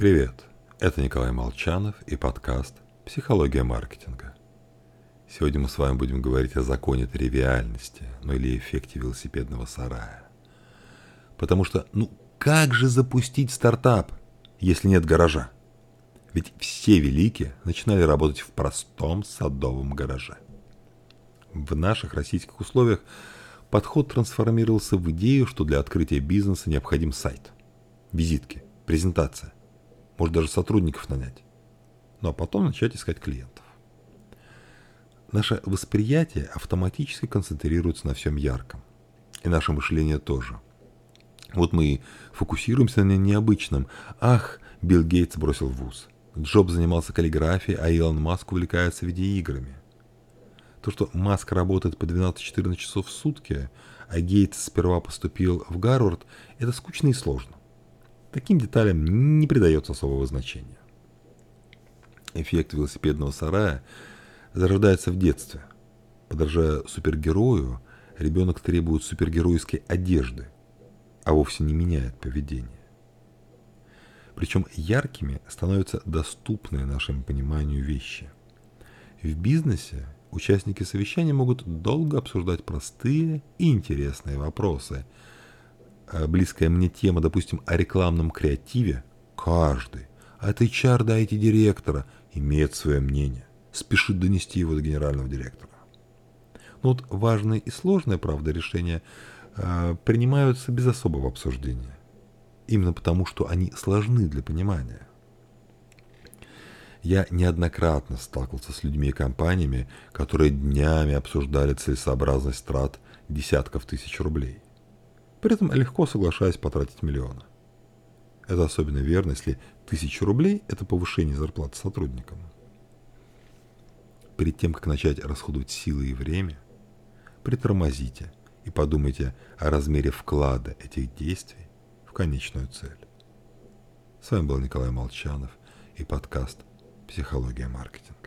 Привет, это Николай Молчанов и подкаст «Психология маркетинга». Сегодня мы с вами будем говорить о законе тривиальности, ну или эффекте велосипедного сарая. Потому что, ну как же запустить стартап, если нет гаража? Ведь все великие начинали работать в простом садовом гараже. В наших российских условиях подход трансформировался в идею, что для открытия бизнеса необходим сайт, визитки, презентация, может даже сотрудников нанять. Ну а потом начать искать клиентов. Наше восприятие автоматически концентрируется на всем ярком. И наше мышление тоже. Вот мы фокусируемся на необычном. Ах, Билл Гейтс бросил вуз. Джоб занимался каллиграфией, а Илон Маск увлекается видеоиграми. То, что Маск работает по 12-14 часов в сутки, а Гейтс сперва поступил в Гарвард, это скучно и сложно. Таким деталям не придается особого значения. Эффект велосипедного сарая зарождается в детстве. Подражая супергерою, ребенок требует супергеройской одежды, а вовсе не меняет поведение. Причем яркими становятся доступные нашему пониманию вещи. В бизнесе участники совещания могут долго обсуждать простые и интересные вопросы – близкая мне тема, допустим, о рекламном креативе, каждый, от HR до IT-директора, имеет свое мнение, спешит донести его до генерального директора. Но вот важные и сложные, правда, решения э, принимаются без особого обсуждения. Именно потому, что они сложны для понимания. Я неоднократно сталкивался с людьми и компаниями, которые днями обсуждали целесообразность трат десятков тысяч рублей при этом легко соглашаясь потратить миллионы. Это особенно верно, если тысяча рублей – это повышение зарплаты сотрудникам. Перед тем, как начать расходовать силы и время, притормозите и подумайте о размере вклада этих действий в конечную цель. С вами был Николай Молчанов и подкаст «Психология маркетинга».